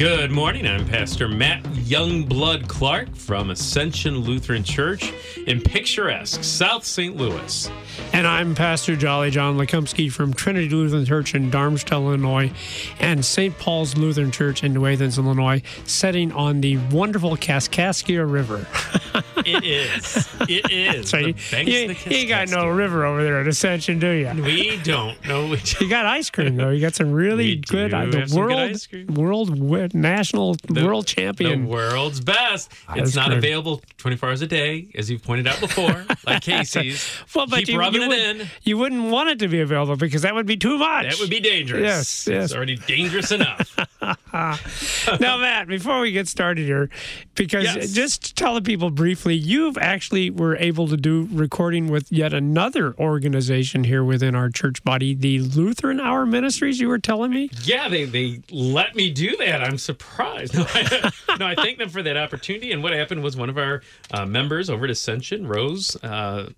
Good morning. I'm Pastor Matt Youngblood Clark from Ascension Lutheran Church in picturesque South St. Louis. And I'm Pastor Jolly John Lekumsky from Trinity Lutheran Church in Darmstadt, Illinois, and St. Paul's Lutheran Church in New Athens, Illinois, setting on the wonderful Kaskaskia River. It is. It is. so the you, you, you got no river over there at Ascension, do you? We don't. No, we don't. You got ice cream though. You got some really good, uh, the some good world, ice cream. world, national, world champion, The world's best. Ice It's not cream. available 24 hours a day, as you've pointed out before, like Casey's. well, but Keep you, rubbing you, it would, in. you wouldn't want it to be available because that would be too much. That would be dangerous. Yes, yes. It's already dangerous enough. now, Matt, before we get started here, because Yes. just tell the people briefly, you've actually were able to do recording with yet another organization here within our church body, the Lutheran Hour Ministries. You were telling me. Yeah, they, they let me do that. I'm surprised. No I, no, I thank them for that opportunity. And what happened was one of our uh, members over at Ascension, Rose, uh,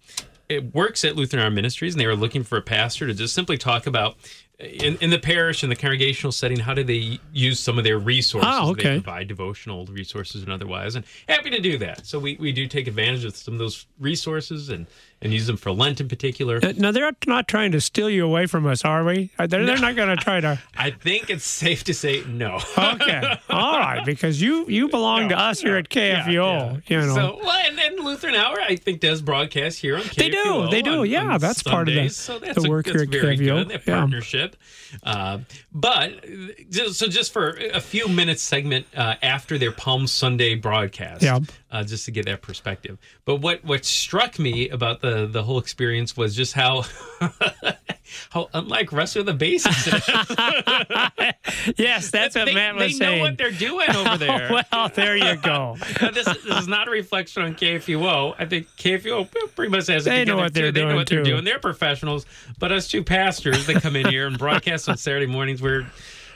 it works at Lutheran Hour Ministries, and they were looking for a pastor to just simply talk about in, in the parish in the congregational setting how do they use some of their resources? Ah, they provide devotional resources and otherwise and happy to do that. So we, we do take advantage of some of those resources and and use them for lent in particular No, they're not trying to steal you away from us, are we? Uh, They're, they're not going to try to. i think it's safe to say no Okay, all right, because you you belong to No, us here no. at KFUO. Yeah, yeah. You know, So, well, and then Lutheran Hour, I think, does broadcast here on KFUO. They do, they do. on- Yeah, on that's part of the- so that's the a- work that's here at KFUO. Good, that Yeah. partnership. Uh, but uh, so just for a few minutes segment uh, after their Palm Sunday broadcast, Yeah. uh, just to get that perspective. But what what struck me about the the whole experience was just how how unlike rest of the basics. yes, that's what Matt was they saying. know what they're doing over there. well, there you go. Now, this, this is not a reflection on KFUO. I think KFUO pretty much has it They know what they're too. They know doing, what they're doing. They're professionals. But us two pastors that come in here and broadcast on Saturday mornings, we're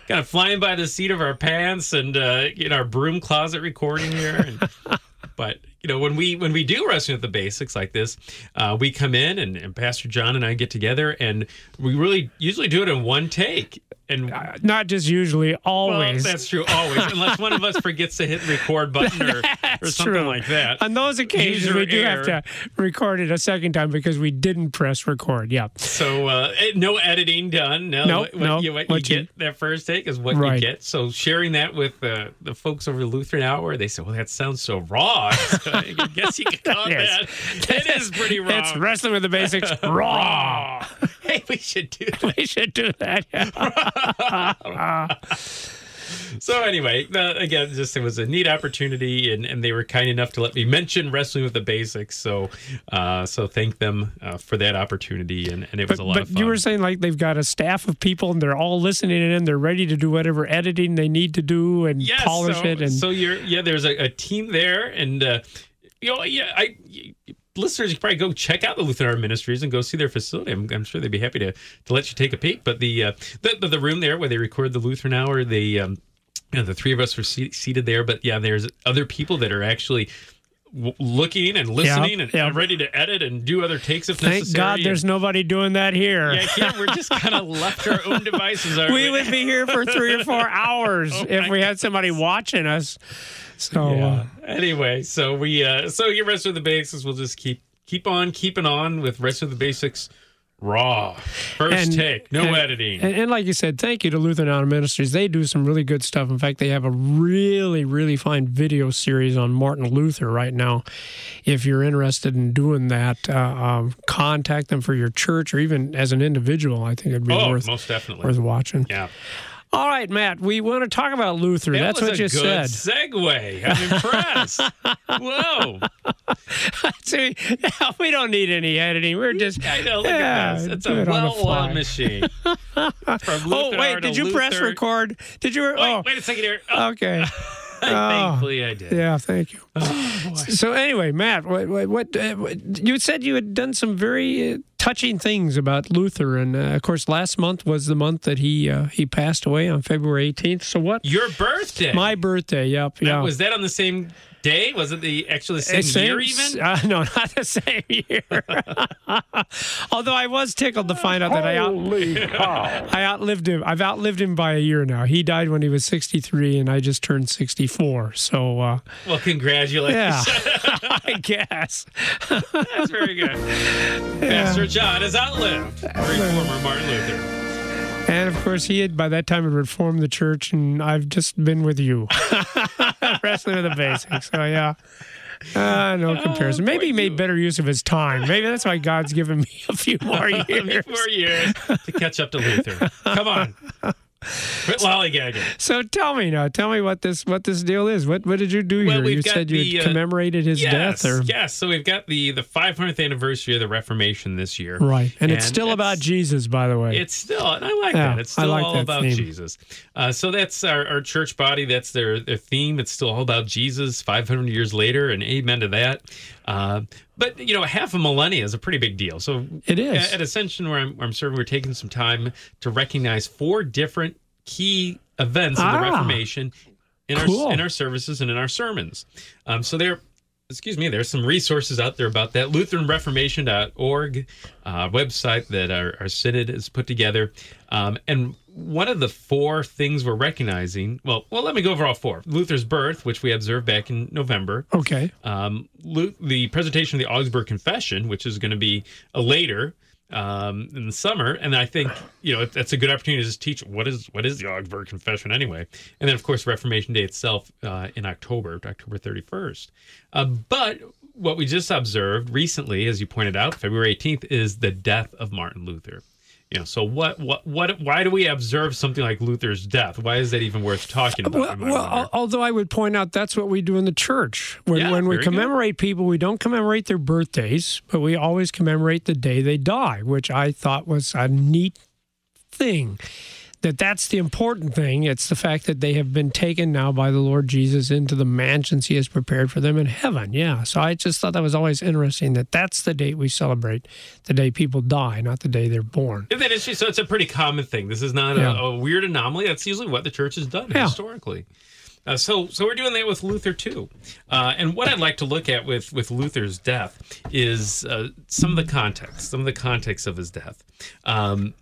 kind of flying by the seat of our pants and uh, in our broom closet recording here. And, but you know, when we when we do wrestling with the basics like this, uh, we come in and, and Pastor John and I get together and we really usually do it in one take. And Not just usually, well, always. that's true, always, unless one of us forgets to hit the record button or, or something true. like that. On those occasions, User we do have to record it a second time because we didn't press record. Yeah. So uh, eh, no editing done. No, Nope, what, what no. you, what What you you- get that first take is what Right. you get. So sharing that with uh, the folks over the Lutheran Hour, they said, "Well, that sounds so raw." I guess you could call Yes. that. It is pretty raw. It's wrestling with the basics raw. Hey, we should do that. we should do that. So anyway, uh, again, just it was a neat opportunity, and, and they were kind enough to let me mention wrestling with the basics. So, uh, so thank them uh, for that opportunity, and, and it was But, a lot but of fun. you were saying like they've got a staff of people and they're all listening in. They're ready to do whatever editing they need to do and Yes, polish so, it. And so you're yeah, there's a, a team there, and uh, you know, yeah, I. Listeners, you probably go check out the Lutheran Ministries and go see their facility. I'm, I'm sure they'd be happy to to let you take a peek. But the uh, the, the the room there where they record the Lutheran Hour, they um, you know, the three of us were seated there. But yeah, there's other people that are actually w- looking and listening and, yep. ready to edit and do other takes if thank necessary. God there's And- nobody doing that here. yeah, here we're just kind of left to our own devices. aren't we would be here for three or four hours Oh if we had somebody watching us. So yeah. uh, anyway, so we uh so your rest of the basics we'll just keep keep on keeping on with rest of the basics raw. First And- take, no and- editing. And, and like you said, thank you to Lutheran Hour Ministries. They do some really good stuff. In fact, they have a really, really fine video series on Martin Luther right now. If you're interested in doing that, uh, um, contact them for your church or even as an individual. I think it'd be oh, worth most definitely. worth watching. yeah. All right, Matt, we want to talk about Luther. That That's was what a you good said. segue. I'm impressed. Whoa. See, we don't need any editing. We're just. I know. Look Yeah, at this. It's a it on the fly. well-oiled machine. Oh, wait, did you press record? Did you? Wait, oh, wait a second here. Oh, okay. thankfully, oh. I did. Yeah, thank you. Oh, so anyway, Matt, what what, what, uh, you said you had done some very uh, touching things about Luther, and uh, of course, last month was the month that he uh, he passed away on February 18th. So what? Your birthday. My birthday. Yep. Yeah. Was that on the same day? Was it the actually the same, Uh, year even? Uh, no, not the same year. Although I was tickled to find out that I out, I outlived him. I've outlived him by a year now. He died when he was 63, and I just turned 64. So uh, Well, congratulations. Yeah, I guess. That's very good. Pastor John has outlived reformer Martin Luther. And of course, he had by that time had reformed the church, and I've just been with you, wrestling with the basics. So yeah, uh, no comparison. Maybe he made better use of his time. Maybe that's why God's given me a few more years. Four years to catch up to Luther. Come on. Quit lollygagging. So tell me now, tell me what this what this deal is. What what did you do Well, here? You said you the, uh, commemorated his Yes, death, or yes. So we've got the the 500th anniversary of the Reformation this year. right? And, it's still it's- about Jesus, by the way. It's still, and I like Yeah, that. It's still like all that about theme. Jesus. Uh, so that's our, our church body. That's their their theme. It's still all about Jesus. Five hundred years later, and amen to that. Uh, but you know, half a millennia is a pretty big deal. So It is. at, at Ascension, where I'm, where I'm serving, we're taking some time to recognize four different key events of the Ah. Reformation in Cool. our in our services and in our sermons. Um, so there. Excuse me, there's some resources out there about that. LutheranReformation.org uh, website that our, our synod has put together. Um, and one of the four things we're recognizing, well, well, let me go over all four. Luther's birth, which we observed back in November. okay. Um, Lu- the presentation of the Augsburg Confession, which is going to be a later um, in the summer, and I think you know that's a good opportunity to just teach what is what is the Augsburg Confession anyway, and then of course Reformation Day itself uh, in October, October thirty first. Uh, but what we just observed recently, as you pointed out, February eighteenth, is the death of Martin Luther. You know, so what, what, what? Why do we observe something like Luther's death? Why is that even worth talking about? Well, well although I would point out that's what we do in the church. When, Yeah, when we very good. commemorate people, we don't commemorate their birthdays, but we always commemorate the day they die, which I thought was a neat thing. That that's the important thing. It's the fact that they have been taken now by the Lord Jesus into the mansions He has prepared for them in heaven. Yeah. So I just thought that was always interesting. That that's the date we celebrate, the day people die, not the day they're born. Isn't that interesting? So it's a pretty common thing. This is not Yeah. a, a weird anomaly. That's usually what the church has done Yeah. historically. Uh, so, so we're doing that with Luther too. Uh, and what I'd like to look at with with Luther's death is uh, some of the context, some of the context of his death. Um,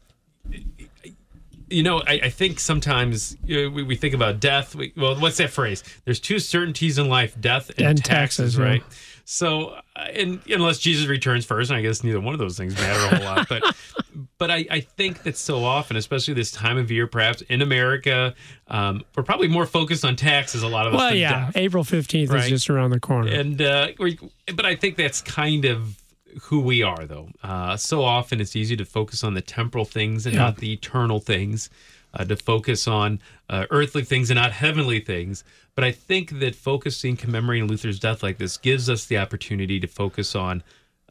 you know, I, I think sometimes you know, we, we think about death. We, well, what's that phrase? There's two certainties in life: death and, And taxes, yeah. right? So, uh, and unless Jesus returns first, and I guess neither one of those things matter a whole lot. But, but I, I think that so often, especially this time of year, perhaps in America, um, we're probably more focused on taxes. A lot of us. Well, yeah. death. April 15th Right. is just around the corner. And uh, we, but I think that's kind of who we are, though. Uh, so often it's easy to focus on the temporal things and Yeah. not the eternal things. Uh, to focus on uh, earthly things and not heavenly things. But I think that focusing, commemorating Luther's death like this gives us the opportunity to focus on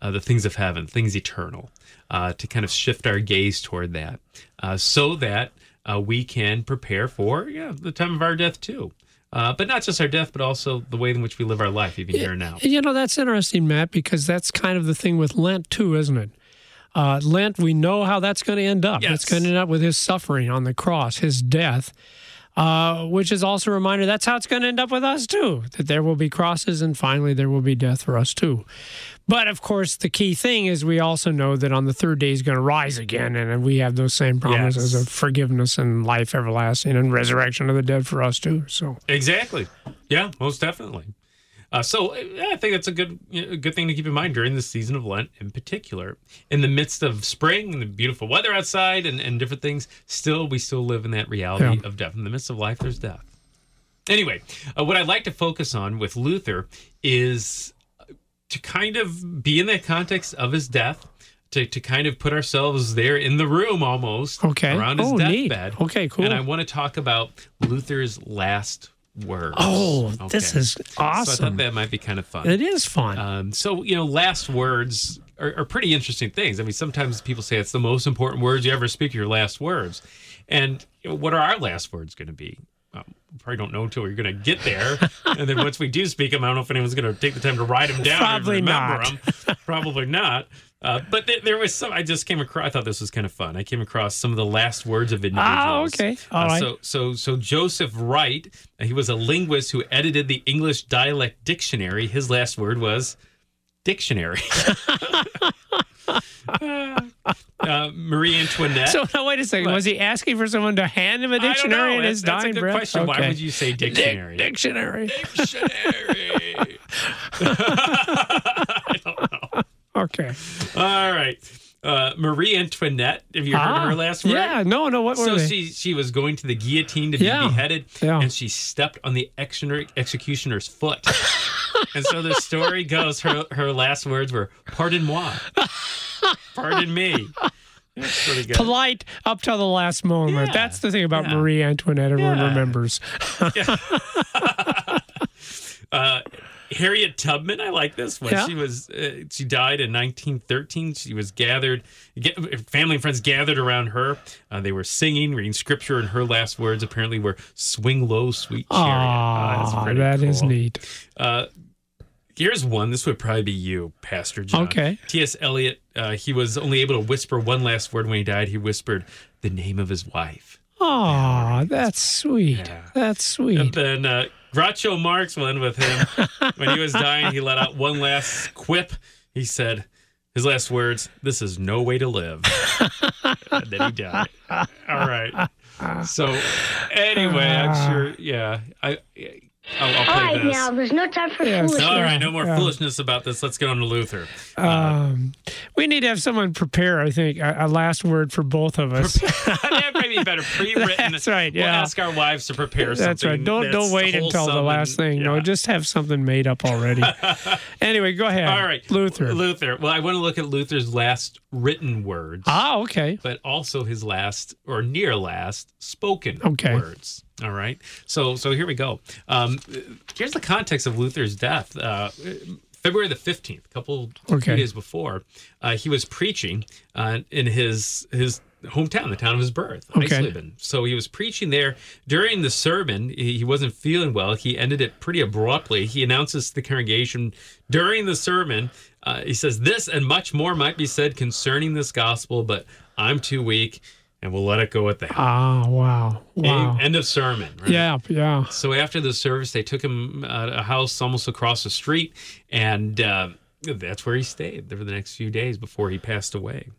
uh, the things of heaven, things eternal, uh, to kind of shift our gaze toward that, uh, so that uh, we can prepare for yeah the time of our death too. Uh, but not just our death, but also the way in which we live our life, even here and now. You know, that's interesting, Matt, because that's kind of the thing with Lent, too, isn't it? Uh, Lent, we know how that's going to end up. Yes. It's going to end up with his suffering on the cross, his death, uh, which is also a reminder that's how it's going to end up with us, too, that there will be crosses and finally there will be death for us, too. But of course, the key thing is we also know that on the third day he's going to rise again, and we have those same promises Yes. of forgiveness and life everlasting and resurrection of the dead for us, too. So, Exactly. Yeah, most definitely. Uh, so yeah, I think that's a good a good thing to keep in mind during the season of Lent, in particular. In the midst of spring and the beautiful weather outside and, and different things, still we still live in that reality Yeah. of death. In the midst of life, there's death. Anyway, uh, what I'd like to focus on with Luther is to kind of be in that context of his death, to, to kind of put ourselves there in the room almost Okay. around his Oh, neat. deathbed. Okay, cool. And I want to talk about Luther's last words. Oh, this Okay. is So I awesome. thought that might be kind of fun. it is fun. Um, so you know, last words are, are pretty interesting things. I mean, sometimes people say it's the most important words you ever speak. Your last words, and you know, what are our last words going to be? Probably don't know until we're going to get there, and then once we do speak them, I don't know if anyone's going to take the time to write them down Probably and remember not. them. Probably not. Uh, but there, there was some. I just came across. I thought this was kind of fun. I came across some of the last words of individuals. Ah, okay. All Uh, right. So, so, so Joseph Wright. uh, He was a linguist who edited the English dialect dictionary. His last word was dictionary. uh, Marie Antoinette. so now wait a second. What? Was he asking for someone to hand him a dictionary in his That's- that's dying a good breath? question. Why would you say Dic- dictionary? dictionary. dictionary. I don't know. Okay. All right. Uh, Marie Antoinette. Have you heard Ah, of her last word? Yeah. No. No. What were So she she was going to the guillotine to be Yeah. beheaded, Yeah. and she stepped on the executioner's foot. and so the story goes, her her last words were "Pardon moi," "Pardon me." That's pretty good. Polite up till the last moment. Yeah, That's the thing about. Marie Antoinette. Everyone remembers. Uh, Harriet Tubman, I like this one. Yeah. She was uh, she died in 1913. She was gathered, get, family and friends gathered around her. Uh, they were singing, reading scripture, and her last words apparently were "Swing low, sweet chariot." Ah, pretty that is cool. neat. Uh, here's one. This would probably be you, Pastor John. Okay. T.S. Eliot. Uh, he was only able to whisper one last word when he died. He whispered the name of his wife. Oh, that's sweet. Yeah. That's sweet. And then uh, Groucho Marx went with him. when he was dying, he let out one last quip. He said, his last words, this is no way to live. and then he died. All right. So, anyway, I'm sure, yeah. I, I'll, I'll play right, this. now there's no time for Yes. foolishness. All right, no more Yeah. foolishness about this. Let's get on to Luther. Um, we need to have someone prepare. I think a, a last word for both of us. that might be better pre-written. That's right, We'll yeah. ask our wives to prepare something. That's right. Don't don't wait until the last and- thing. No, just have something made up already. anyway, go ahead. All right, Luther. Luther. Well, I want to look at Luther's last written words. ah, okay. but also his last or near last spoken Okay. words. All right. So so here we go. Um, here's the context of Luther's death. Uh, February the fifteenth, a couple Okay. days before, uh, he was preaching uh, in his his hometown, the town of his birth, Okay. Eisleben. So he was preaching there. During the sermon, he he wasn't feeling well. He ended it pretty abruptly. He announces to the congregation during the sermon. Uh, he says, "This and much more might be said concerning this gospel, but I'm too weak." And we'll let it go at that. Ah, wow. Wow. End of sermon. Right? Yeah, yeah. So after the service, they took him uh, a house almost across the street, and uh, that's where he stayed for the next few days before he passed away.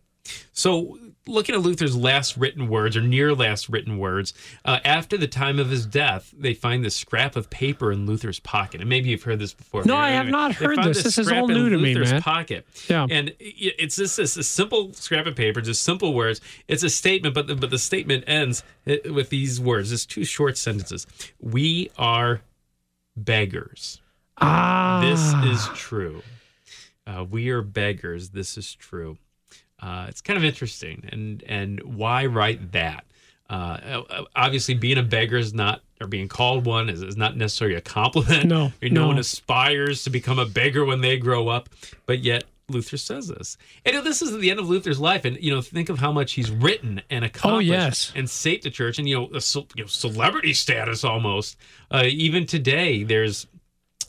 So, looking at Luther's last written words or near last written words, uh, after the time of his death, they find this scrap of paper in Luther's pocket. And maybe you've heard this before. No, I have not heard found this. This is all new to me, Luther's man. Pocket. Yeah. And it's just this a simple scrap of paper, just simple words. It's a statement, but the, but the statement ends uh, with these words. It's two short sentences. We are beggars. Ah. This is true. Uh, we are beggars. This is true. Uh, it's kind of interesting, and and why write that? Uh, obviously, being a beggar is not, or being called one is, is not necessarily a compliment. No, no, no. one aspires to become a beggar when they grow up, but yet Luther says this. And this is the end of Luther's life, and you know, think of how much he's written and accomplished, Oh, yes. and saved the church, and you know, a, you know celebrity status almost. Uh, even today, there's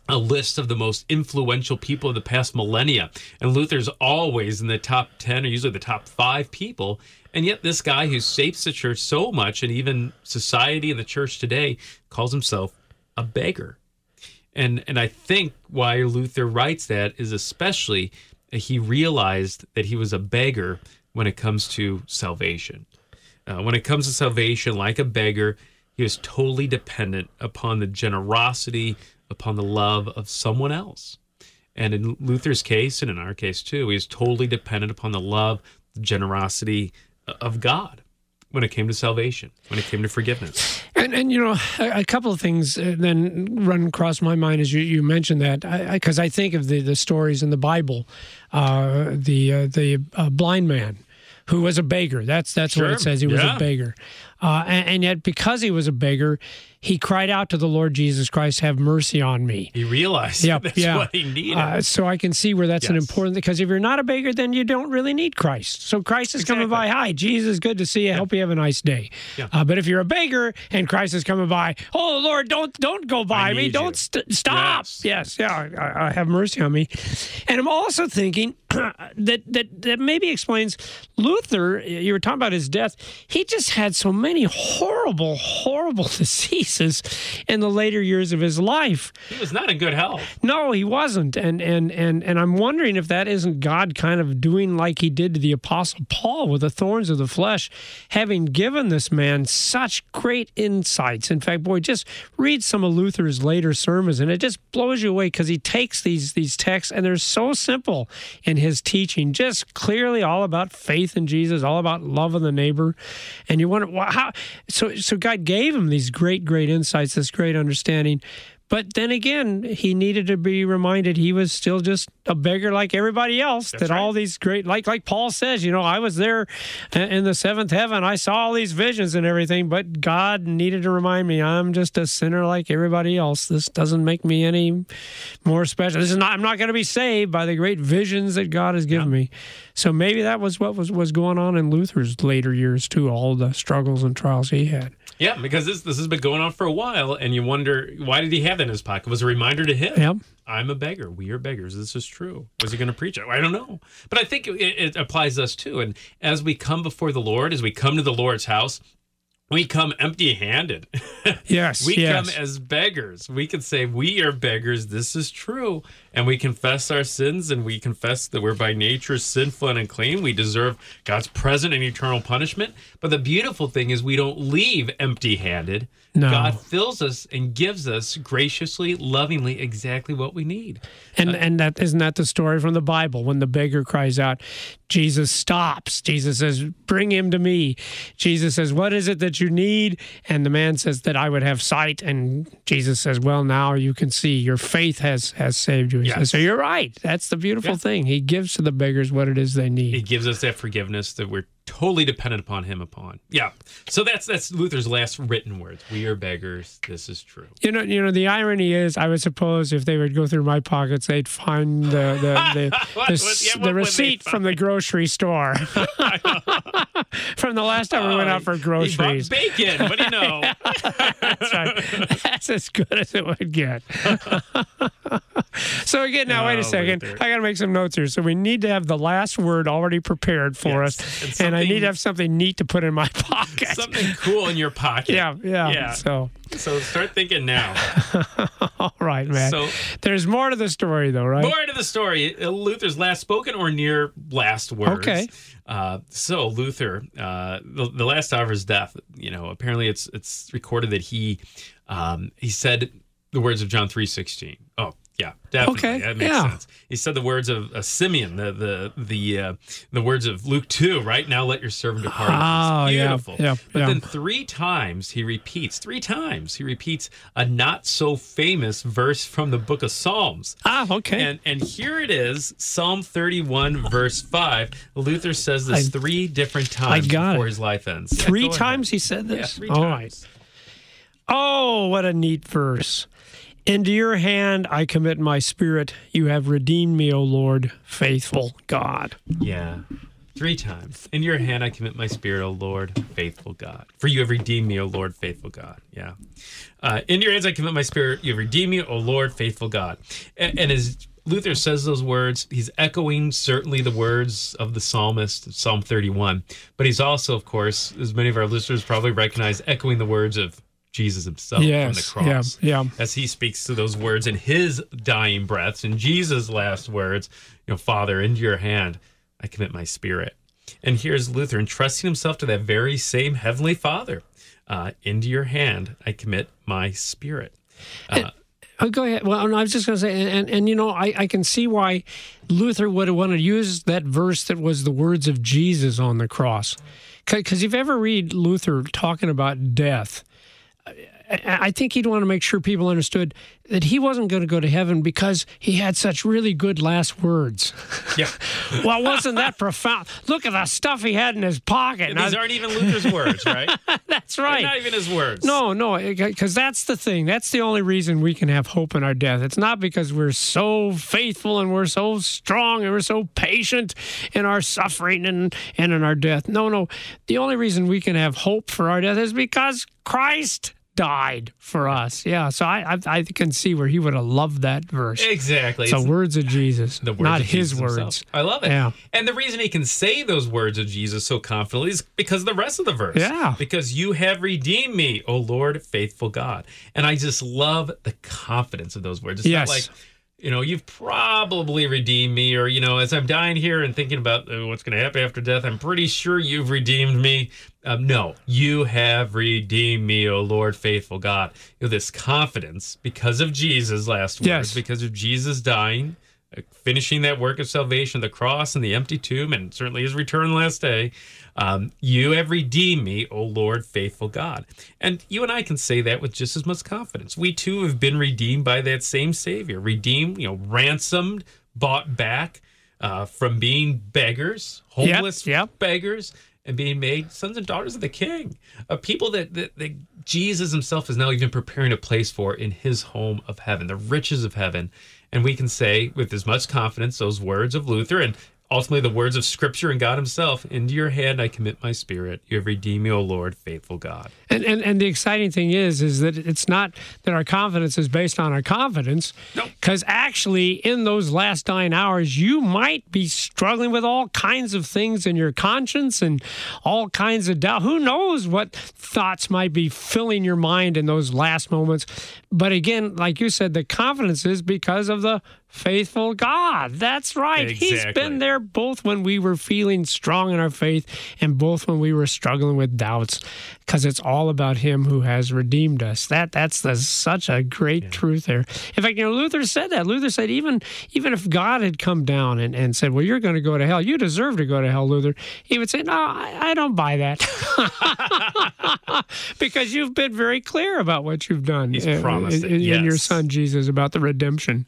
a list of the most influential people of the past millennia. And Luther's always in the top 10 or usually the top five people. And yet, this guy who shapes the church so much and even society and the church today calls himself a beggar. And, and I think why Luther writes that is especially he realized that he was a beggar when it comes to salvation. Uh, when it comes to salvation, like a beggar, he was totally dependent upon the generosity, upon the love of someone else. And in Luther's case, and in our case too, he is totally dependent upon the love, the generosity of God. when it came to salvation, when it came to forgiveness. And and you know a, a couple of things uh, then run across my mind as you, you mentioned that because I, I, think of the, the stories in the Bible, uh, the uh, the uh, blind man who was a beggar. That's that's Sure. what it says. He was Yeah. a beggar, uh, and, and yet because he was a beggar, he cried out to the Lord Jesus Christ, "Have mercy on me." He realized Yep, that's yeah. what he needed. Uh, so I can see where that's an important because if you're not a beggar, then you don't really need Christ. So Christ is coming by. Hi, Jesus, good to see you. Hope you have a nice day. Yeah. Uh, but if you're a beggar and Christ is coming by, oh Lord, don't don't go by me. Don't st- stop. Yes. Yes, yeah, I, I have mercy on me. And I'm also thinking that that that maybe explains Luther. You were talking about his death. He just had so many horrible, horrible diseases in the later years of his life. he was not in good health. No, he wasn't, and and and and I'm wondering if that isn't God kind of doing like He did to the Apostle Paul with the thorns of the flesh, having given this man such great insights. In fact, boy, just read some of Luther's later sermons, and it just blows you away because he takes these these texts and they're so simple in his teaching, just clearly all about faith in Jesus, all about love of the neighbor, and you wonder why, how. So so God gave him these great great insights, this great understanding. But then again, he needed to be reminded he was still just a beggar like everybody else. that all these great, like like Paul says, you know, I was there in the seventh heaven. I saw all these visions and everything, but God needed to remind me I'm just a sinner like everybody else. This doesn't make me any more special. This is not. I'm not going to be saved by the great visions that God has given me. So maybe that was what was was going on in Luther's later years too. All the struggles and trials he had. Yeah, because this this has been going on for a while, and you wonder why did he have that in his pocket? Was a reminder to him. Yep. I'm a beggar. We are beggars. This is true. Was he going to preach it? I don't know. But I think it, it applies to us too. And as we come before the Lord, as we come to the Lord's house, we come empty handed. Yes. we yes. come as beggars. We can say, We are beggars. This is true. And we confess our sins and we confess that we're by nature sinful and unclean. We deserve God's present and eternal punishment. But the beautiful thing is, we don't leave empty handed. No. God fills us and gives us graciously, lovingly exactly what we need. And uh, and that isn't that the story from the Bible when the beggar cries out, Jesus stops. Jesus says, "Bring him to me." Jesus says, "What is it that you need?" And the man says that I would have sight. And Jesus says, "Well, now you can see. Your faith has has saved you." Yes. says, so you're right. That's the beautiful Yeah. thing. He gives to the beggars what it is they need. He gives us that forgiveness that we're totally dependent upon Him upon. Yeah. So that's that's Luther's last written words. We are beggars. This is true. You know, you know. The irony is, I would suppose if they would go through my pockets, they'd find the the the, What- the, what- yeah, the what receipt from the grocery store from the last time we went out oh, for groceries. bacon. What do you know? That's right. That's as good as it would get. so again, now wait Oh, a second. Luther. I got to make some notes here. So we need to have the last word already prepared for Yes. us, And and I need to have something neat to put in my pocket. Something cool in your pocket. Yeah, yeah, Yeah. So, So start thinking now. all right, man. So- There's more to the story, though, right? More to the story. uh, Luther's last spoken or near last words. Okay. Uh, so Luther, uh, the, the last hour of his death, you know, apparently it's it's recorded that he um, he said the words of John three sixteen. Oh yeah, definitely. Okay, That makes yeah. sense. He said the words of uh, Simeon, the the the uh, the words of Luke two. Right now, let your servant depart. Oh, yeah, Beautiful. yeah, but yeah. then three times he repeats. Three times he repeats a not so famous verse from the book of Psalms. Ah, okay. And and here it is, Psalm 31, verse 5. Luther says this I- three different times before it. his life ends. Yeah, three go ahead. times he said Yeah, this. three All right. times. Oh, what a neat verse. Into your hand I commit my spirit. You have redeemed me, O Lord, faithful God. Yeah. Three times. In your hand I commit my spirit, O Lord, faithful God. For you have redeemed me, O Lord, faithful God. Yeah. Uh, in your hands I commit my spirit. You have redeemed me, O Lord, faithful God. And, and as Luther says those words, he's echoing certainly the words of the psalmist, Psalm 31. But he's also, of course, as many of our listeners probably recognize, echoing the words of Jesus himself from the cross yeah, yeah. as he speaks to those words in his dying breaths, in Jesus' last words, you know, Father, into your hand I commit my spirit. And here's Luther entrusting himself to that very same heavenly Father. Uh, into your hand I commit my spirit. Uh, Oh, go ahead. Well, I was just going to say, and, and, and you know, I, I can see why Luther would have wanted to use that verse that was the words of Jesus on the cross. Because if you ever read Luther talking about death, I I think he'd want to make sure people understood that he wasn't going to go to heaven because he had such really good last words. Yeah. well, wasn't that profound? Look at the stuff he had in his pocket. These Now, aren't even Luther's words, right? that's They're right. Not even his words. No, no, because that's the thing. That's the only reason we can have hope in our death. It's not because we're so faithful and we're so strong and we're so patient in our suffering and, and in our death. No, no. The only reason we can have hope for our death is because Christ died for us. Yeah, so I I, I can see where he would have loved that verse. Exactly. So It's words of Jesus, the words not of his Jesus words. himself. I love it. Yeah. And the reason he can say those words of Jesus so confidently is because of the rest of the verse. Yeah. Because you have redeemed me, O Lord, faithful God. And I just love the confidence of those words. It's Yes. not like, you know, you've probably redeemed me, or, you know, as I'm dying here and thinking about uh, what's going to happen after death, I'm pretty sure you've redeemed me. Um, no, you have redeemed me, O Lord, faithful God. You know, this confidence because of Jesus' last words, Yes. because of Jesus dying, finishing that work of salvation, the cross and the empty tomb, and certainly his return last day. Um, you have redeemed me, O Lord, faithful God. And you and I can say that with just as much confidence. We too have been redeemed by that same Savior, redeemed, you know, ransomed, bought back uh, from being beggars, homeless yep. beggars, and being made sons and daughters of the King, uh, people that, that, that Jesus Himself is now even preparing a place for in His home of heaven, the riches of heaven. And we can say with as much confidence those words of Luther and ultimately the words of Scripture and God Himself Into your hand I commit my spirit. You have redeemed me, O Lord, faithful God. And, and and the exciting thing is is that it's not that our confidence is based on our confidence. Nope. Because actually, in those last dying hours, you might be struggling with all kinds of things in your conscience and all kinds of doubt. Who knows what thoughts might be filling your mind in those last moments? But again, like you said, the confidence is because of the faithful God. That's right. He's been there both when we were feeling strong in our faith and both when we were struggling with doubts because it's all about him who has redeemed us. That that's the, such a great truth there. In fact you know luther said that. Luther said even even if god had come down and, and said well you're going to go to hell. You deserve to go to hell luther he would say no i, I don't buy that. Because you've been very clear about what you've done. He's uh, promised in, it, in- in your son jesus about the redemption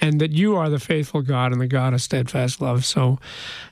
and that you are the faithful god and the god of steadfast love so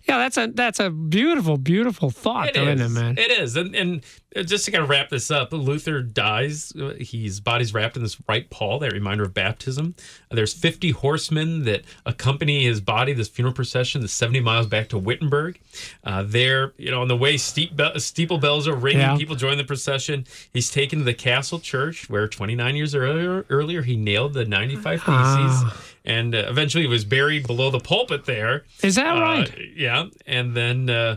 yeah that's a that's a beautiful beautiful thought It though, isn't it is. man It is. And, and just to kind of wrap this up, Luther dies. Uh, His body's wrapped in this right pall, that reminder of baptism. Uh, There's 50 horsemen that accompany his body, this funeral procession, the 70 miles back to Wittenberg. Uh, there, you know, on the way, steep be- steeple bells are ringing. Yeah. People join the procession. He's taken to the castle church where 29 years earlier, earlier he nailed the 95 Theses. Ah. And uh, eventually he was buried below the pulpit there. is that Uh, right Yeah, and then uh,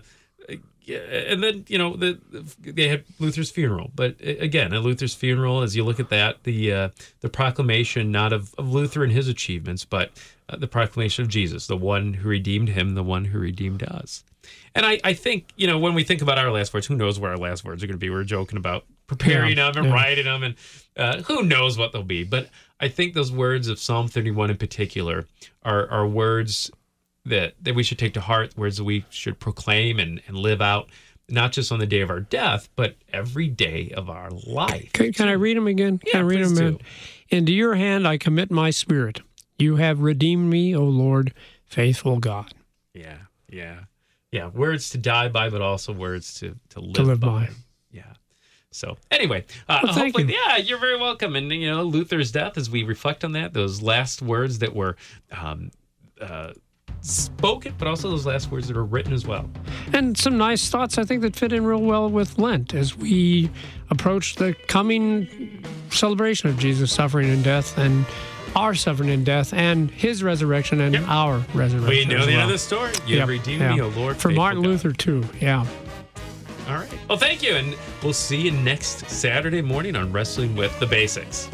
yeah, and then you know the, they had Luther's funeral, but again, at Luther's funeral, as you look at that, the uh, the proclamation not of, of Luther and his achievements, but uh, the proclamation of Jesus, the one who redeemed him, the one who redeemed us. And I, I think you know when we think about our last words, who knows where our last words are going to be? We're joking about preparing Yeah, them and yeah. writing them, and uh, who knows what they'll be. But I think those words of Psalm 31 in particular are are words that, that we should take to heart, words that we should proclaim and, and live out, not just on the day of our death, but every day of our life. Can, can I read them again? Can Yeah, I read them, do. Into your hand I commit my spirit. You have redeemed me, O Lord, faithful God. Yeah, yeah, yeah. Words to die by, but also words to, to live, To live by. by. Yeah. So anyway, uh, Well, hopefully, you. yeah, you're very welcome. And you know, Luther's death, as we reflect on that, those last words that were um, uh, spoken, but also those last words that are written as well. And some nice thoughts I think that fit in real well with Lent as we approach the coming celebration of Jesus' suffering and death and our suffering and death and his resurrection and Yep. our resurrection. We know the end of the story. You Yep, redeemed yeah. me, O Lord. For Martin God. Luther, too. Yeah. All right. Well, thank you. And we'll see you next Saturday morning on Wrestling with the Basics.